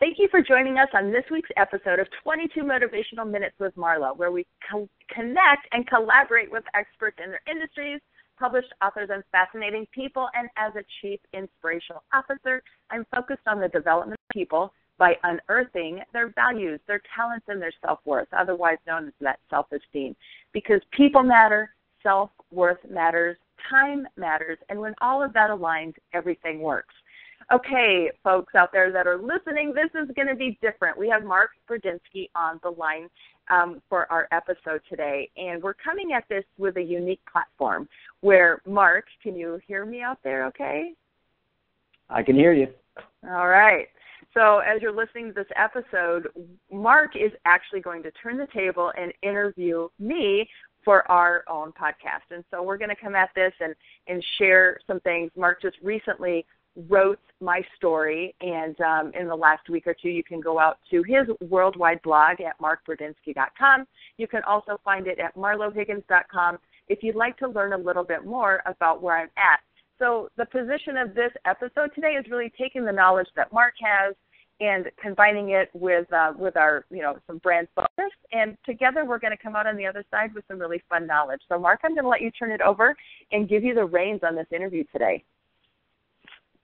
Thank you for joining us on this week's episode of 22 Motivational Minutes with Marlo, where we co- connect and collaborate with experts in their industries, published authors, and fascinating people. And as a Chief Inspirational Officer, I'm focused on the development of people by unearthing their values, their talents, and their self worth, otherwise known as that self esteem. Because people matter, self worth matters, time matters, and when all of that aligns, everything works. Okay, folks out there that are listening, this is going to be different. We have Mark Brudzinski on the line um, for our episode today, and we're coming at this with a unique platform where, Mark, can you hear me out there okay? I can hear you. All right. So, as you're listening to this episode, Mark is actually going to turn the table and interview me for our own podcast. And so, we're going to come at this and, and share some things. Mark just recently wrote my story, and um, in the last week or two, you can go out to his worldwide blog at markbrudzinski.com. You can also find it at marlohiggins.com if you'd like to learn a little bit more about where I'm at. So, the position of this episode today is really taking the knowledge that Mark has and combining it with uh, with our you know some brand focus and together we're going to come out on the other side with some really fun knowledge so mark i'm going to let you turn it over and give you the reins on this interview today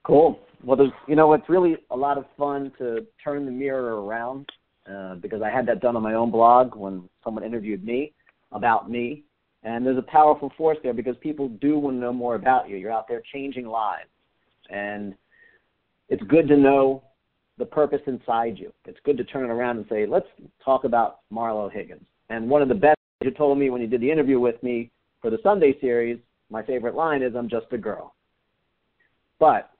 Cool. Well, there's, you know, it's really a lot of fun to turn the mirror around uh, because I had that done on my own blog when someone interviewed me about me. And there's a powerful force there because people do want to know more about you. You're out there changing lives. And it's good to know the purpose inside you. It's good to turn it around and say, let's talk about Marlo Higgins. And one of the best you told me when you did the interview with me for the Sunday series, my favorite line is, I'm just a girl. But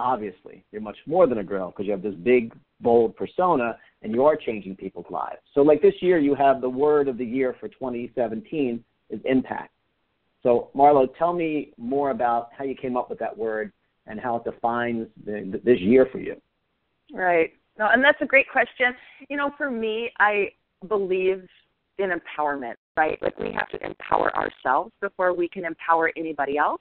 obviously you're much more than a girl because you have this big bold persona and you are changing people's lives. So like this year you have the word of the year for 2017 is impact. So marlo tell me more about how you came up with that word and how it defines the, this year for you. Right. No and that's a great question. You know for me i believe in empowerment right? Like we have to empower ourselves before we can empower anybody else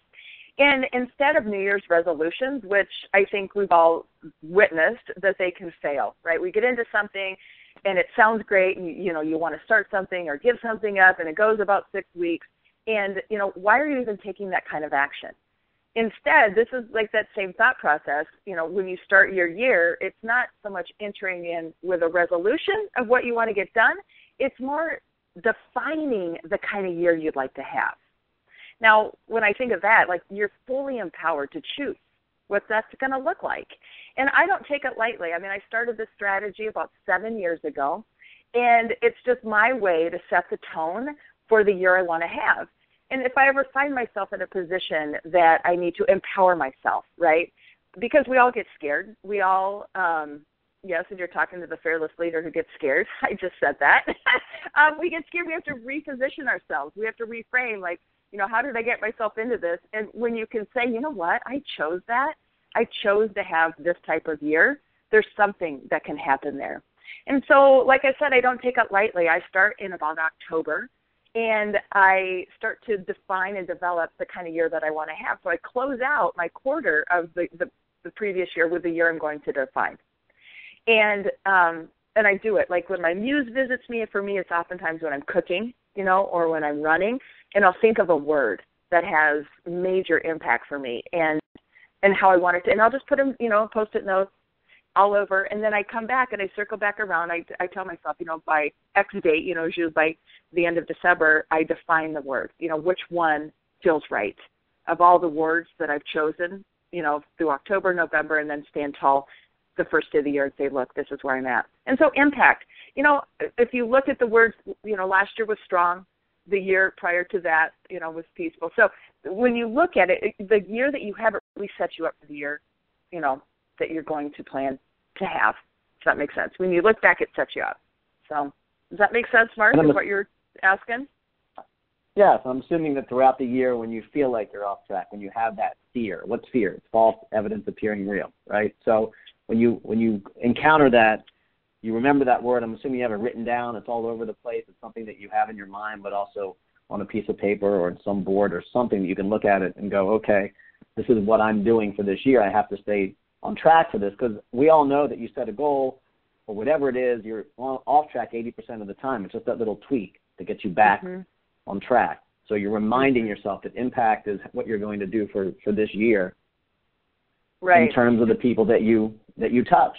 and instead of New Year's resolutions, which I think we've all witnessed that they can fail, right? We get into something and it sounds great and you know you want to start something or give something up and it goes about 6 weeks and you know why are you even taking that kind of action? Instead, this is like that same thought process, you know, when you start your year, it's not so much entering in with a resolution of what you want to get done, it's more defining the kind of year you'd like to have now, when I think of that, like you're fully empowered to choose what that's going to look like. And I don't take it lightly. I mean, I started this strategy about seven years ago, and it's just my way to set the tone for the year I want to have. And if I ever find myself in a position that I need to empower myself, right? Because we all get scared. We all, um, yes, and you're talking to the fearless leader who gets scared. I just said that. um, we get scared. We have to reposition ourselves. We have to reframe. Like, you know, how did I get myself into this? And when you can say, you know what, I chose that. I chose to have this type of year. There's something that can happen there. And so, like I said, I don't take it lightly. I start in about October and I start to define and develop the kind of year that I want to have. So I close out my quarter of the, the, the previous year with the year I'm going to define. And um, and I do it like when my muse visits me. For me, it's oftentimes when I'm cooking, you know, or when I'm running and I'll think of a word that has major impact for me and and how I want it to and I'll just put them, you know, post it notes all over and then I come back and I circle back around. I I tell myself, you know, by X date, you know, usually by the end of December, I define the word. You know, which one feels right of all the words that I've chosen, you know, through October, November, and then stand tall the first day of the year and say, look, this is where I'm at. And so impact. You know, if you look at the words, you know, last year was strong the year prior to that, you know, was peaceful. So when you look at it, the year that you have it really sets you up for the year, you know, that you're going to plan to have. Does that make sense? When you look back, it sets you up. So does that make sense, Mark? Is what you're asking? Yes, I'm assuming that throughout the year, when you feel like you're off track, when you have that fear, what's fear? It's false evidence appearing real, right? So when you when you encounter that, you remember that word. I'm assuming you have it written down. It's all over the place. It's something that you have in your mind, but also on a piece of paper or in some board or something that you can look at it and go, okay, this is what I'm doing for this year. I have to stay on track for this because we all know that you set a goal or whatever it is, you're off track 80% of the time. It's just that little tweak to get you back mm-hmm. on track. So you're reminding yourself that impact is what you're going to do for, for this year. Right. In terms of the people that you that you touch.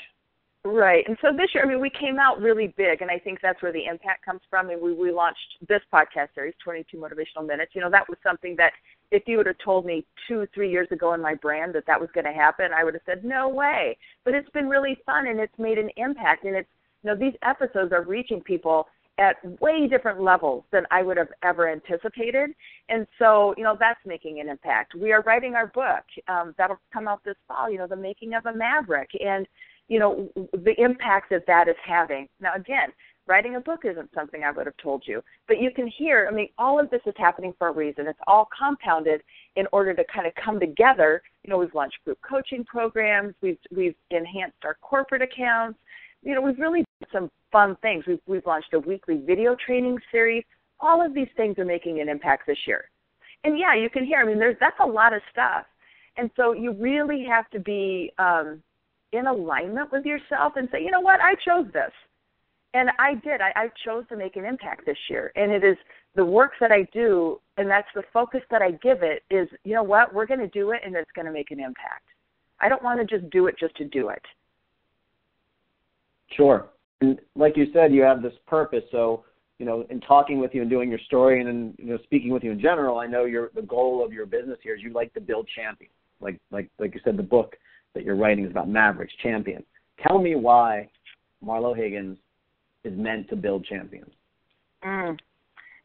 Right. And so this year, I mean, we came out really big, and I think that's where the impact comes from. And we, we launched this podcast series, 22 Motivational Minutes. You know, that was something that if you would have told me two, three years ago in my brand that that was going to happen, I would have said, no way. But it's been really fun, and it's made an impact. And it's, you know, these episodes are reaching people at way different levels than I would have ever anticipated. And so, you know, that's making an impact. We are writing our book. Um, that'll come out this fall, you know, The Making of a Maverick. And you know, the impact that that is having. Now, again, writing a book isn't something I would have told you, but you can hear, I mean, all of this is happening for a reason. It's all compounded in order to kind of come together. You know, we've launched group coaching programs, we've we've enhanced our corporate accounts. You know, we've really done some fun things. We've we've launched a weekly video training series. All of these things are making an impact this year. And yeah, you can hear, I mean, there's that's a lot of stuff. And so you really have to be um in alignment with yourself and say, you know what, I chose this. And I did. I, I chose to make an impact this year. And it is the work that I do, and that's the focus that I give it is, you know what, we're going to do it and it's going to make an impact. I don't want to just do it just to do it. Sure. And like you said, you have this purpose. So, you know, in talking with you and doing your story and in, you know, speaking with you in general, I know your the goal of your business here is you like to build champions. Like like like you said, the book that you're writing is about Mavericks, champions. Tell me why Marlo Higgins is meant to build champions. Mm.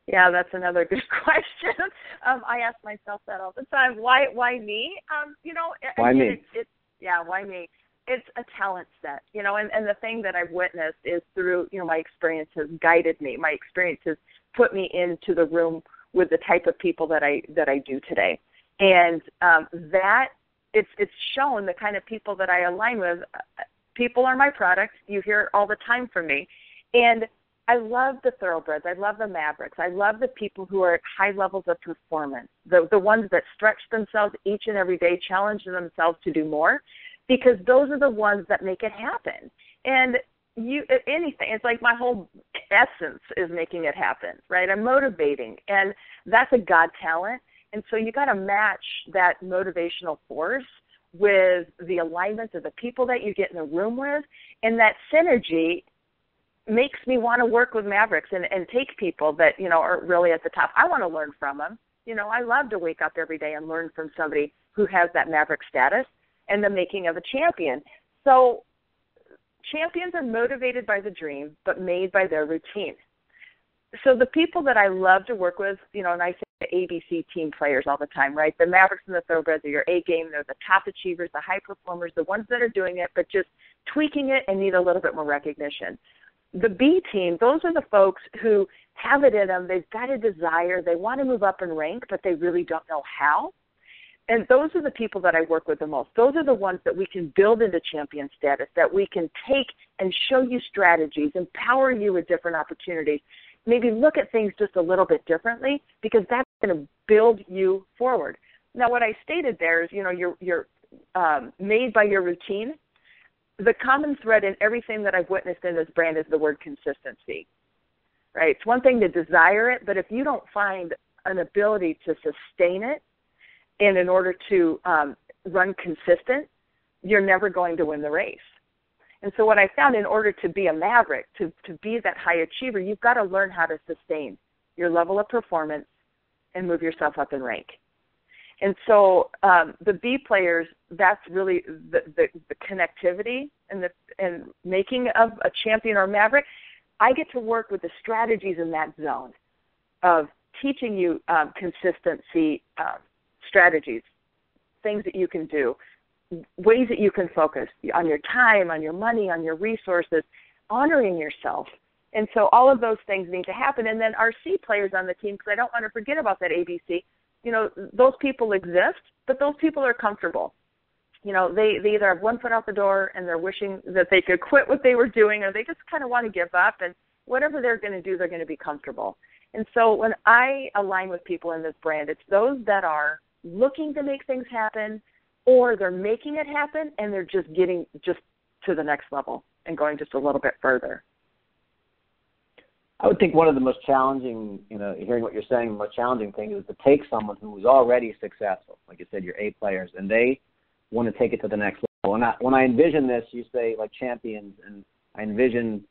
Yeah, that's another good question. Um, I ask myself that all the time. Why? Why me? Um, you know, why me? It's, it's, yeah, why me? It's a talent set, you know, and, and the thing that I've witnessed is through, you know, my experience has guided me. My experience has put me into the room with the type of people that I that I do today, and um, that it's it's shown the kind of people that I align with. People are my product. You hear it all the time from me, and I love the thoroughbreds. I love the mavericks. I love the people who are at high levels of performance. The the ones that stretch themselves each and every day, challenge themselves to do more, because those are the ones that make it happen. And you anything it's like my whole essence is making it happen right i'm motivating and that's a god talent and so you got to match that motivational force with the alignment of the people that you get in the room with, and that synergy makes me want to work with Mavericks and, and take people that you know are really at the top. I want to learn from them. You know, I love to wake up every day and learn from somebody who has that Maverick status and the making of a champion. So champions are motivated by the dream, but made by their routine. So the people that I love to work with, you know, and I the ABC team players all the time, right? The Mavericks and the Thoroughbreds are your A game. They're the top achievers, the high performers, the ones that are doing it, but just tweaking it and need a little bit more recognition. The B team, those are the folks who have it in them. They've got a desire. They want to move up in rank, but they really don't know how. And those are the people that I work with the most. Those are the ones that we can build into champion status, that we can take and show you strategies, empower you with different opportunities, maybe look at things just a little bit differently because that's going to build you forward. Now, what I stated there is, you know, you're you're um, made by your routine. The common thread in everything that I've witnessed in this brand is the word consistency. Right? It's one thing to desire it, but if you don't find an ability to sustain it, and in order to um, run consistent, you're never going to win the race. And so what I found in order to be a maverick, to, to be that high achiever, you've got to learn how to sustain your level of performance and move yourself up in rank. And so um, the B players, that's really the, the, the connectivity and the and making of a champion or maverick. I get to work with the strategies in that zone of teaching you um, consistency uh, strategies, things that you can do, ways that you can focus on your time, on your money, on your resources, honoring yourself. And so all of those things need to happen. And then our C players on the team, because I don't want to forget about that ABC, you know, those people exist, but those people are comfortable. You know, they, they either have one foot out the door and they're wishing that they could quit what they were doing or they just kind of want to give up and whatever they're going to do, they're going to be comfortable. And so when I align with people in this brand, it's those that are looking to make things happen, or they're making it happen and they're just getting just to the next level and going just a little bit further? I would think one of the most challenging, you know, hearing what you're saying, the most challenging thing is to take someone who is already successful, like you said, your A players, and they want to take it to the next level. And I when I envision this, you say like champions, and I envision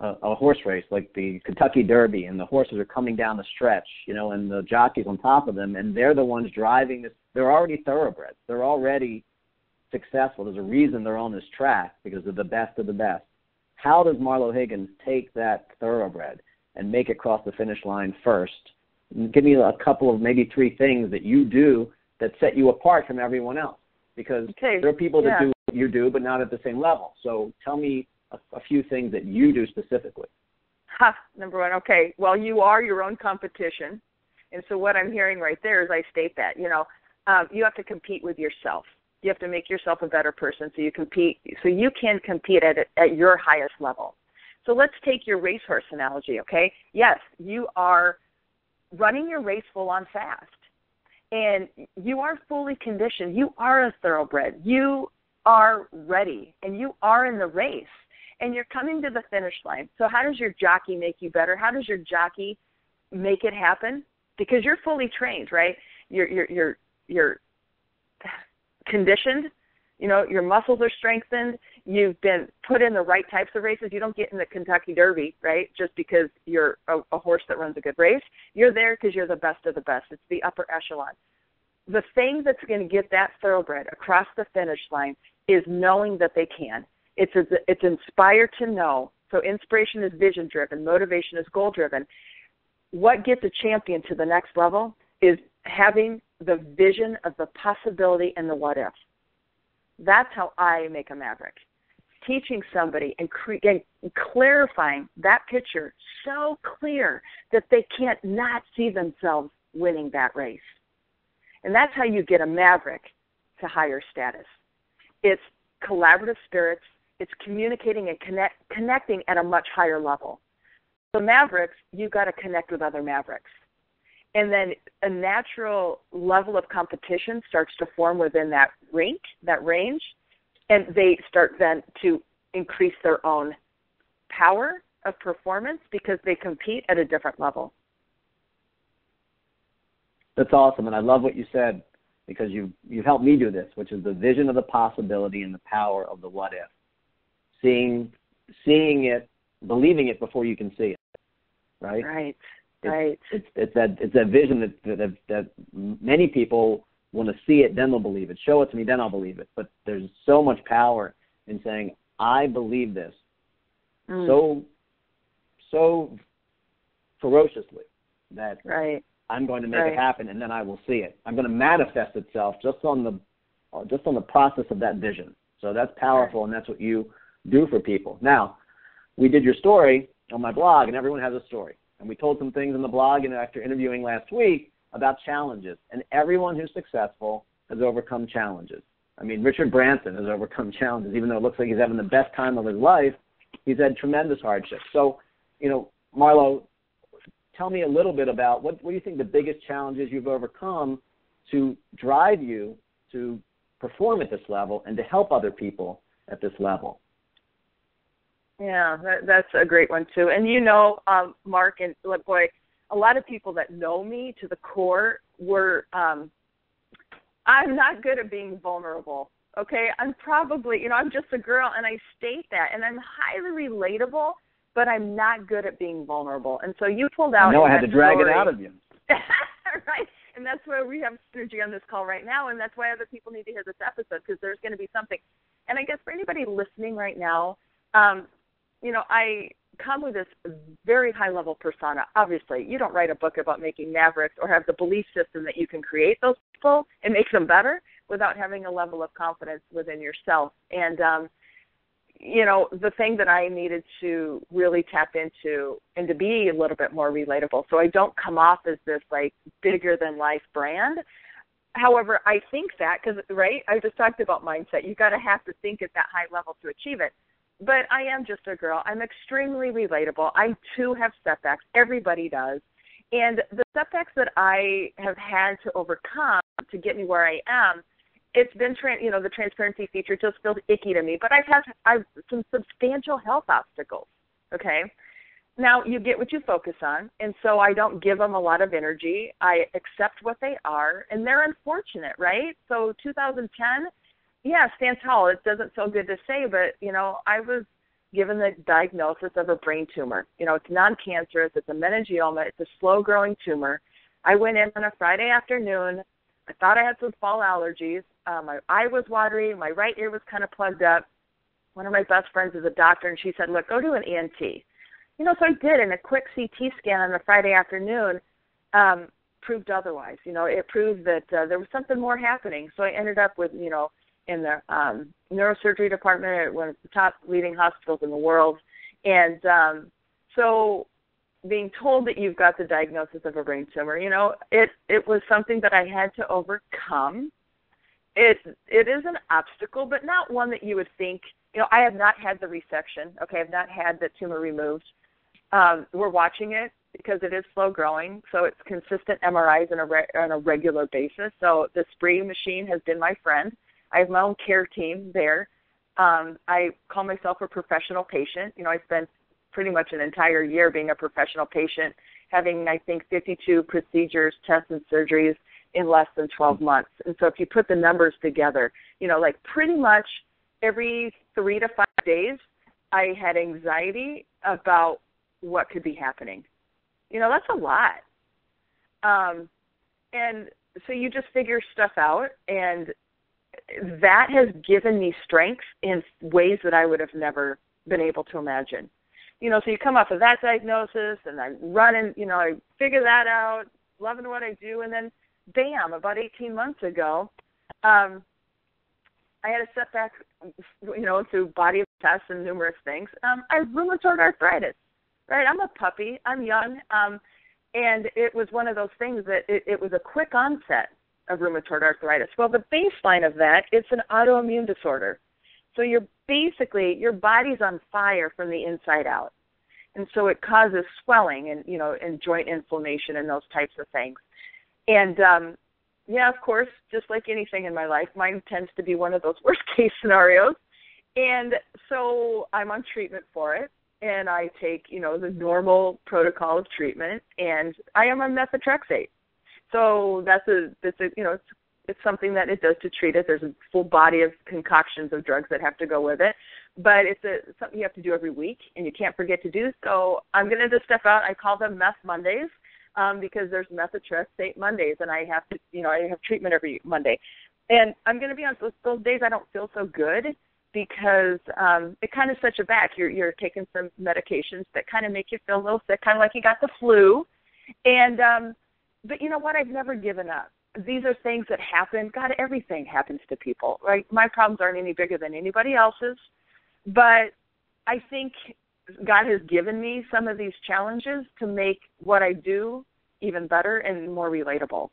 a, a horse race like the Kentucky Derby, and the horses are coming down the stretch, you know, and the jockeys on top of them, and they're the ones driving this. They're already thoroughbreds. They're already successful. There's a reason they're on this track because they're the best of the best. How does Marlo Higgins take that thoroughbred and make it cross the finish line first? Give me a couple of maybe three things that you do that set you apart from everyone else. Because okay. there are people that yeah. do what you do, but not at the same level. So tell me a, a few things that you do specifically. Ha, number one. Okay. Well, you are your own competition. And so what I'm hearing right there is I state that, you know, um, you have to compete with yourself. You have to make yourself a better person so you compete so you can compete at at your highest level. So let's take your racehorse analogy, okay? Yes, you are running your race full on fast. And you are fully conditioned. You are a thoroughbred. You are ready and you are in the race and you're coming to the finish line. So how does your jockey make you better? How does your jockey make it happen? Because you're fully trained, right? You're you're you're you're conditioned. You know, your muscles are strengthened. You've been put in the right types of races. You don't get in the Kentucky Derby, right? Just because you're a, a horse that runs a good race. You're there because you're the best of the best. It's the upper echelon. The thing that's going to get that thoroughbred across the finish line is knowing that they can. It's a, it's inspired to know. So inspiration is vision driven, motivation is goal driven. What gets a champion to the next level is having the vision of the possibility and the what if. That's how I make a maverick. Teaching somebody and, cre- and clarifying that picture so clear that they can't not see themselves winning that race. And that's how you get a maverick to higher status. It's collaborative spirits, it's communicating and connect, connecting at a much higher level. So, mavericks, you've got to connect with other mavericks and then a natural level of competition starts to form within that rink, that range, and they start then to increase their own power of performance because they compete at a different level. That's awesome, and I love what you said because you've you've helped me do this, which is the vision of the possibility and the power of the what if. Seeing seeing it, believing it before you can see it. Right? Right. It's, right. It's, it's that it's that vision that, that that many people want to see it, then they'll believe it. Show it to me, then I'll believe it. But there's so much power in saying, I believe this Mm. so so ferociously that right. I'm going to make Right. it happen, and then I will see it. I'm going to manifest itself just on the just on the process of that vision. So that's powerful, and that's what you do for people. Now, we did your story on my blog, and everyone has a story. And we told some things in the blog, and after interviewing last week about challenges, and everyone who's successful has overcome challenges. I mean, Richard Branson has overcome challenges, even though it looks like he's having the best time of his life. He's had tremendous hardships. So, you know, Marlo, tell me a little bit about what, what do you think the biggest challenges you've overcome to drive you to perform at this level and to help other people at this level? Yeah, that, that's a great one too. And you know, um, Mark and boy, a lot of people that know me to the core were. Um, I'm not good at being vulnerable. Okay, I'm probably, you know, I'm just a girl, and I state that, and I'm highly relatable, but I'm not good at being vulnerable. And so you pulled out. Know I had to drag story, it out of you. right. And that's why we have Sturgy on this call right now, and that's why other people need to hear this episode because there's going to be something. And I guess for anybody listening right now, um, you know, I come with this very high level persona. Obviously, you don't write a book about making mavericks or have the belief system that you can create those people and make them better without having a level of confidence within yourself. And um, you know, the thing that I needed to really tap into and to be a little bit more relatable. So I don't come off as this like bigger than life brand. However, I think that because right, I just talked about mindset. You've got to have to think at that high level to achieve it. But I am just a girl. I'm extremely relatable. I too have setbacks. Everybody does. And the setbacks that I have had to overcome to get me where I am it's been tra- you know the transparency feature just feels icky to me but i've had i've some substantial health obstacles okay now you get what you focus on and so i don't give them a lot of energy i accept what they are and they're unfortunate right so 2010 yeah stand tall it doesn't feel good to say but you know i was given the diagnosis of a brain tumor you know it's non-cancerous it's a meningioma it's a slow growing tumor i went in on a friday afternoon I thought I had some fall allergies. Uh, my eye was watery. My right ear was kind of plugged up. One of my best friends is a doctor, and she said, "Look, go to an ENT." You know, so I did, and a quick CT scan on a Friday afternoon um, proved otherwise. You know, it proved that uh, there was something more happening. So I ended up with, you know, in the um, neurosurgery department at one of the top leading hospitals in the world, and um, so being told that you've got the diagnosis of a brain tumor, you know, it it was something that I had to overcome. It it is an obstacle, but not one that you would think. You know, I have not had the resection. Okay, I've not had the tumor removed. Um, we're watching it because it is slow growing, so it's consistent MRIs on a re- on a regular basis. So the Spree machine has been my friend. I have my own care team there. Um, I call myself a professional patient. You know, I spent pretty much an entire year being a professional patient, having I think 52 procedures, tests, and surgeries in less than 12 months. And so if you put the numbers together, you know, like pretty much every three to five days, I had anxiety about what could be happening. You know, that's a lot. Um, and so you just figure stuff out, and that has given me strength in ways that I would have never been able to imagine you know, so you come off of that diagnosis and I'm running, you know, I figure that out, loving what I do, and then bam, about 18 months ago, um, I had a setback, you know, through body tests and numerous things. Um, I have rheumatoid arthritis, right? I'm a puppy, I'm young, um, and it was one of those things that it, it was a quick onset of rheumatoid arthritis. Well, the baseline of that, it's an autoimmune disorder. So you're basically your body's on fire from the inside out. And so it causes swelling and you know and joint inflammation and those types of things. And um yeah, of course, just like anything in my life, mine tends to be one of those worst case scenarios. And so I'm on treatment for it and I take, you know, the normal protocol of treatment and I am on methotrexate. So that's a that's a you know, it's it's something that it does to treat it. There's a full body of concoctions of drugs that have to go with it, but it's a something you have to do every week, and you can't forget to do. So I'm going to just step out. I call them Meth Mondays um, because there's methotrexate state Mondays, and I have to, you know, I have treatment every Monday, and I'm going to be on those, those days I don't feel so good because um, it kind of sets you back. You're you're taking some medications that kind of make you feel a little sick, kind of like you got the flu, and um, but you know what? I've never given up these are things that happen. God, everything happens to people, right? My problems aren't any bigger than anybody else's, but I think God has given me some of these challenges to make what I do even better and more relatable.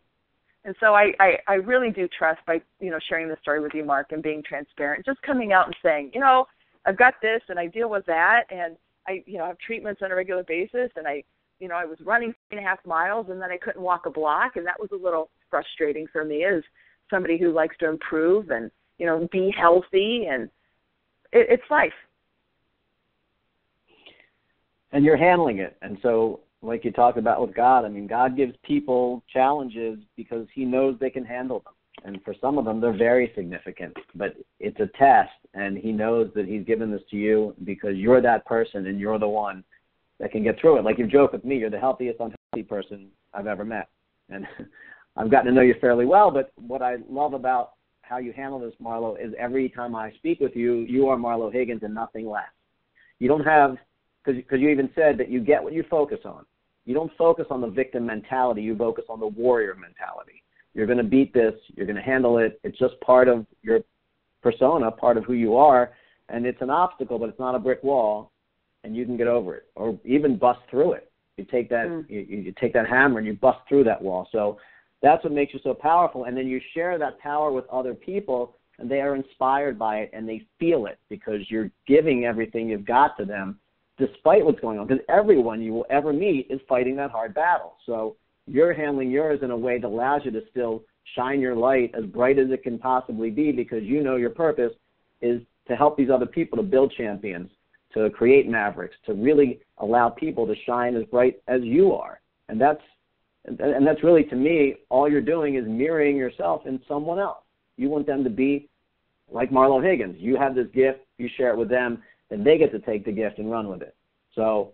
And so I, I, I really do trust by, you know, sharing the story with you, Mark, and being transparent, just coming out and saying, you know, I've got this and I deal with that and I, you know, have treatments on a regular basis and I, you know, I was running three and a half miles and then I couldn't walk a block and that was a little frustrating for me as somebody who likes to improve and, you know, be healthy and it, it's life. And you're handling it. And so like you talked about with God, I mean, God gives people challenges because he knows they can handle them. And for some of them, they're very significant. But it's a test, and he knows that he's given this to you because you're that person and you're the one – that can get through it. Like you joke with me, you're the healthiest unhealthy person I've ever met, and I've gotten to know you fairly well. But what I love about how you handle this, Marlo, is every time I speak with you, you are Marlo Higgins and nothing less. You don't have because you even said that you get what you focus on. You don't focus on the victim mentality. You focus on the warrior mentality. You're going to beat this. You're going to handle it. It's just part of your persona, part of who you are, and it's an obstacle, but it's not a brick wall and you can get over it, or even bust through it. You take that mm. you, you take that hammer and you bust through that wall. So that's what makes you so powerful. And then you share that power with other people, and they are inspired by it and they feel it because you're giving everything you've got to them, despite what's going on. Because everyone you will ever meet is fighting that hard battle. So you're handling yours in a way that allows you to still shine your light as bright as it can possibly be because you know your purpose is to help these other people to build champions, to create mavericks, to really allow people to shine as bright as you are. And that's and that's really to me all you're doing is mirroring yourself in someone else. You want them to be like Marlo Higgins. You have this gift, you share it with them, and they get to take the gift and run with it. So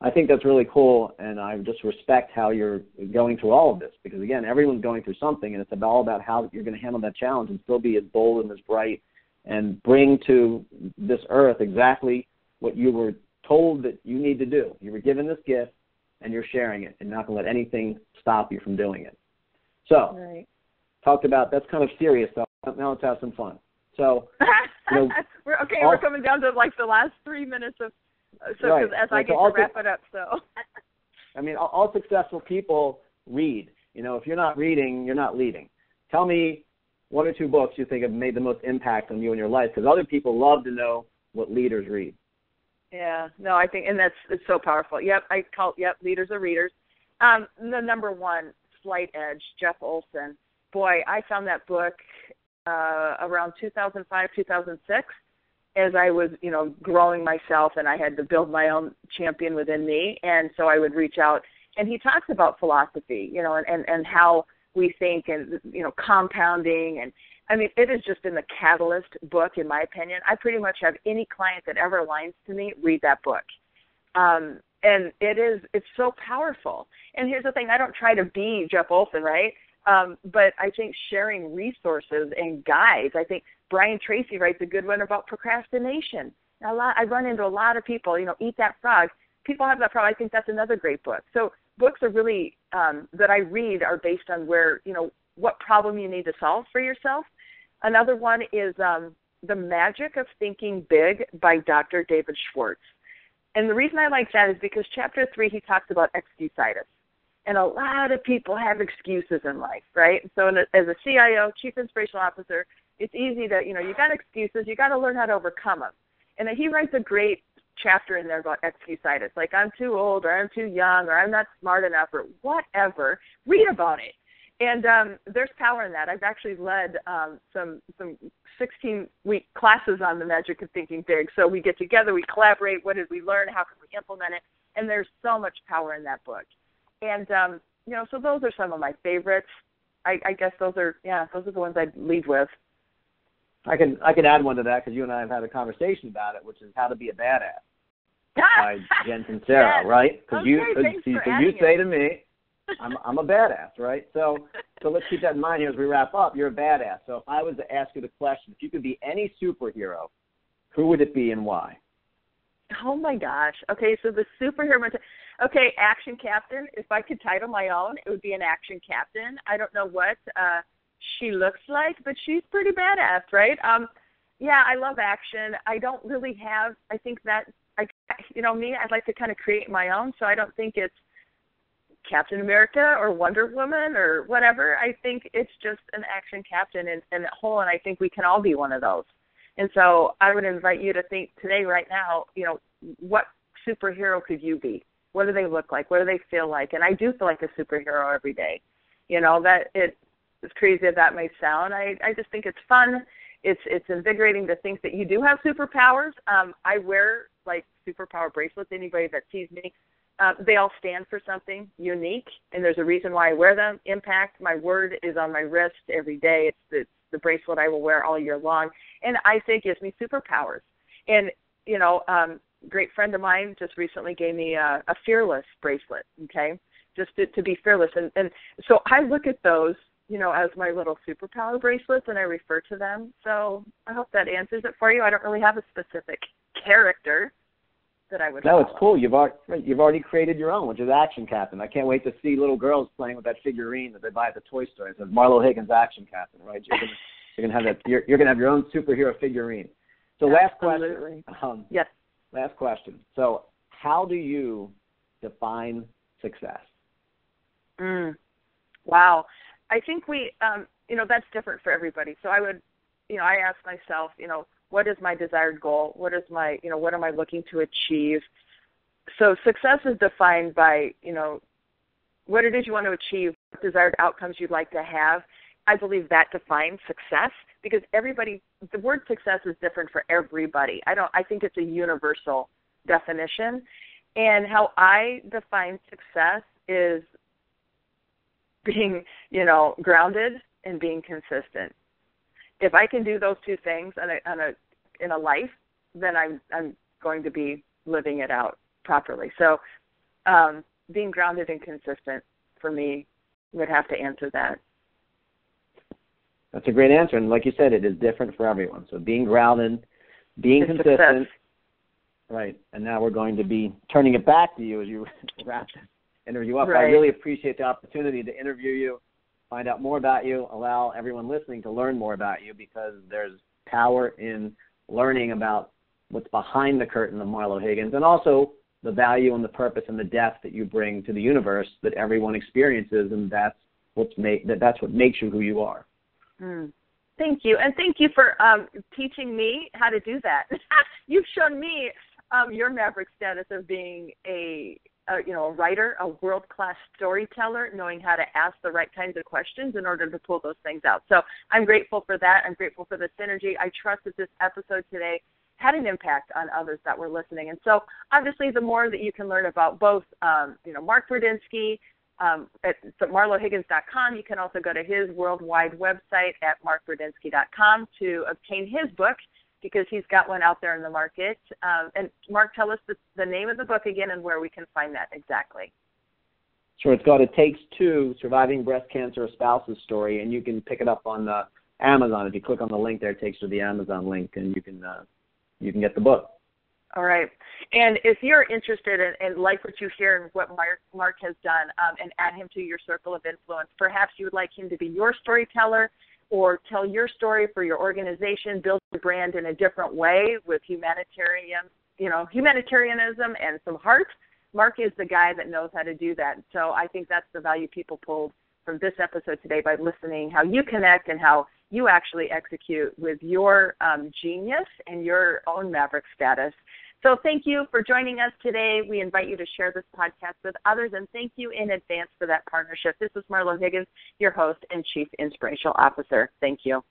I think that's really cool, and I just respect how you're going through all of this because again, everyone's going through something, and it's all about how you're going to handle that challenge and still be as bold and as bright, and bring to this earth exactly what you were told that you need to do. You were given this gift, and you're sharing it, and not going to let anything stop you from doing it. So, right. talked about that's kind of serious stuff. Now let's have some fun. So, you know, we're, okay, all, we're coming down to like the last three minutes of uh, so right. as I get so to wrap it up. So, I mean, all, all successful people read. You know, if you're not reading, you're not leading. Tell me one or two books you think have made the most impact on you in your life, because other people love to know what leaders read. Yeah, no, I think, and that's it's so powerful. Yep, I call yep, leaders are readers. Um, the number one, Slight Edge, Jeff Olson. Boy, I found that book uh, around 2005, 2006 as I was, you know, growing myself and I had to build my own champion within me. And so I would reach out and he talks about philosophy, you know, and, and, and how we think and, you know, compounding. And I mean, it has just been the catalyst book, in my opinion. I pretty much have any client that ever aligns to me read that book. Um, and it is, it's so powerful. And here's the thing I don't try to be Jeff Olson, right? Um, but I think sharing resources and guides, I think Brian Tracy writes a good one about procrastination. A lot, I run into a lot of people, you know, eat that frog. People have that problem. I think that's another great book. So books are really um, that I read are based on where you know what problem you need to solve for yourself. Another one is um, The Magic of Thinking Big by Dr. David Schwartz. And the reason I like that is because chapter three he talks about excusitis. And a lot of people have excuses in life, right? So as a CIO, Chief Inspirational Officer, it's easy to, you know, you got excuses, you got to learn how to overcome them. And he writes a great chapter in there about excusitis, like I'm too old or I'm too young or I'm not smart enough or whatever. Read about it. And um, there's power in that. I've actually led um, some some 16 week classes on the magic of thinking big. So we get together, we collaborate. What did we learn? How can we implement it? And there's so much power in that book. And um, you know, so those are some of my favorites. I, I guess those are yeah, those are the ones I'd lead with. I can I can add one to that because you and I have had a conversation about it, which is how to be a badass by Jen Sincero, yes. right? Because okay, you cause, you, you say it. to me, I'm I'm a badass, right? So so let's keep that in mind here as we wrap up. You're a badass. So if I was to ask you the question, if you could be any superhero, who would it be and why? Oh my gosh. Okay, so the superhero. Okay, action captain. If I could title my own, it would be an action captain. I don't know what. uh she looks like, but she's pretty badass, right? Um, yeah, I love action. I don't really have. I think that I, you know, me. I'd like to kind of create my own, so I don't think it's Captain America or Wonder Woman or whatever. I think it's just an action captain and, and whole, and I think we can all be one of those. And so I would invite you to think today, right now, you know, what superhero could you be? What do they look like? What do they feel like? And I do feel like a superhero every day. You know that it as crazy as that may sound, I I just think it's fun. It's it's invigorating to think that you do have superpowers. Um, I wear like superpower bracelets. Anybody that sees me, uh, they all stand for something unique, and there's a reason why I wear them. Impact. My word is on my wrist every day. It's the the bracelet I will wear all year long, and I say gives me superpowers. And you know, um, great friend of mine just recently gave me a, a fearless bracelet. Okay, just to, to be fearless, and and so I look at those you know, as my little superpower bracelets, and I refer to them. So I hope that answers it for you. I don't really have a specific character that I would. No, follow. it's cool. You've already you've already created your own, which is Action Captain. I can't wait to see little girls playing with that figurine that they buy at the toy store. It says Marlo Higgins Action Captain, right? You're gonna you're gonna have that. You're, you're gonna have your own superhero figurine. So last question. Um, yes. Last question. So how do you define success? Mm. Wow. I think we, um, you know, that's different for everybody. So I would, you know, I ask myself, you know, what is my desired goal? What is my, you know, what am I looking to achieve? So success is defined by, you know, what it is you want to achieve, what desired outcomes you'd like to have, I believe that defines success because everybody the word success is different for everybody. I don't I think it's a universal definition. And how I define success is being, you know, grounded and being consistent. If I can do those two things on a, on a in a life, then I'm I'm going to be living it out properly. So, um, being grounded and consistent for me would have to answer that. That's a great answer, and like you said, it is different for everyone. So being grounded, being it's consistent, success. right? And now we're going to be turning it back to you as you wrap this interview up. Right. I really appreciate the opportunity to interview you, find out more about you, allow everyone listening to learn more about you because there's power in learning about what's behind the curtain of Marlo Higgins, and also the value and the purpose and the depth that you bring to the universe that everyone experiences, and that's what's make that that's what makes you who you are. Mm. Thank you, and thank you for um, teaching me how to do that. You've shown me um, your maverick status of being a, a you know a writer, a world class storyteller, knowing how to ask the right kinds of questions in order to pull those things out. So I'm grateful for that. I'm grateful for the synergy. I trust that this episode today had an impact on others that were listening. And so, obviously, the more that you can learn about both, um, you know, Mark Brudzinski um, at marlohiggins.com, you can also go to his worldwide website at markbrudzinski.com to obtain his book because he's got one out there in the market. Um, and Mark, tell us the, the name of the book again and where we can find that exactly. Sure, it's called It Takes Two: Surviving Breast Cancer: A Spouse's Story, and you can pick it up on uh, Amazon. If you click on the link there, it takes you to the Amazon link, and you can uh, you can get the book. All right. And if you're interested in, in like what you hear and what Mark, Mark has done um, and add him to your circle of influence, perhaps you would like him to be your storyteller or tell your story for your organization, build your brand in a different way with humanitarian, you know, humanitarianism and some heart. Mark is the guy that knows how to do that. So I think that's the value people pulled from this episode today by listening how you connect and how you actually execute with your um, genius and your own maverick status. So thank you for joining us today. We invite you to share this podcast with others, and thank you in advance for that partnership. This is Marlo Higgins, your host and Chief Inspirational Officer. Thank you.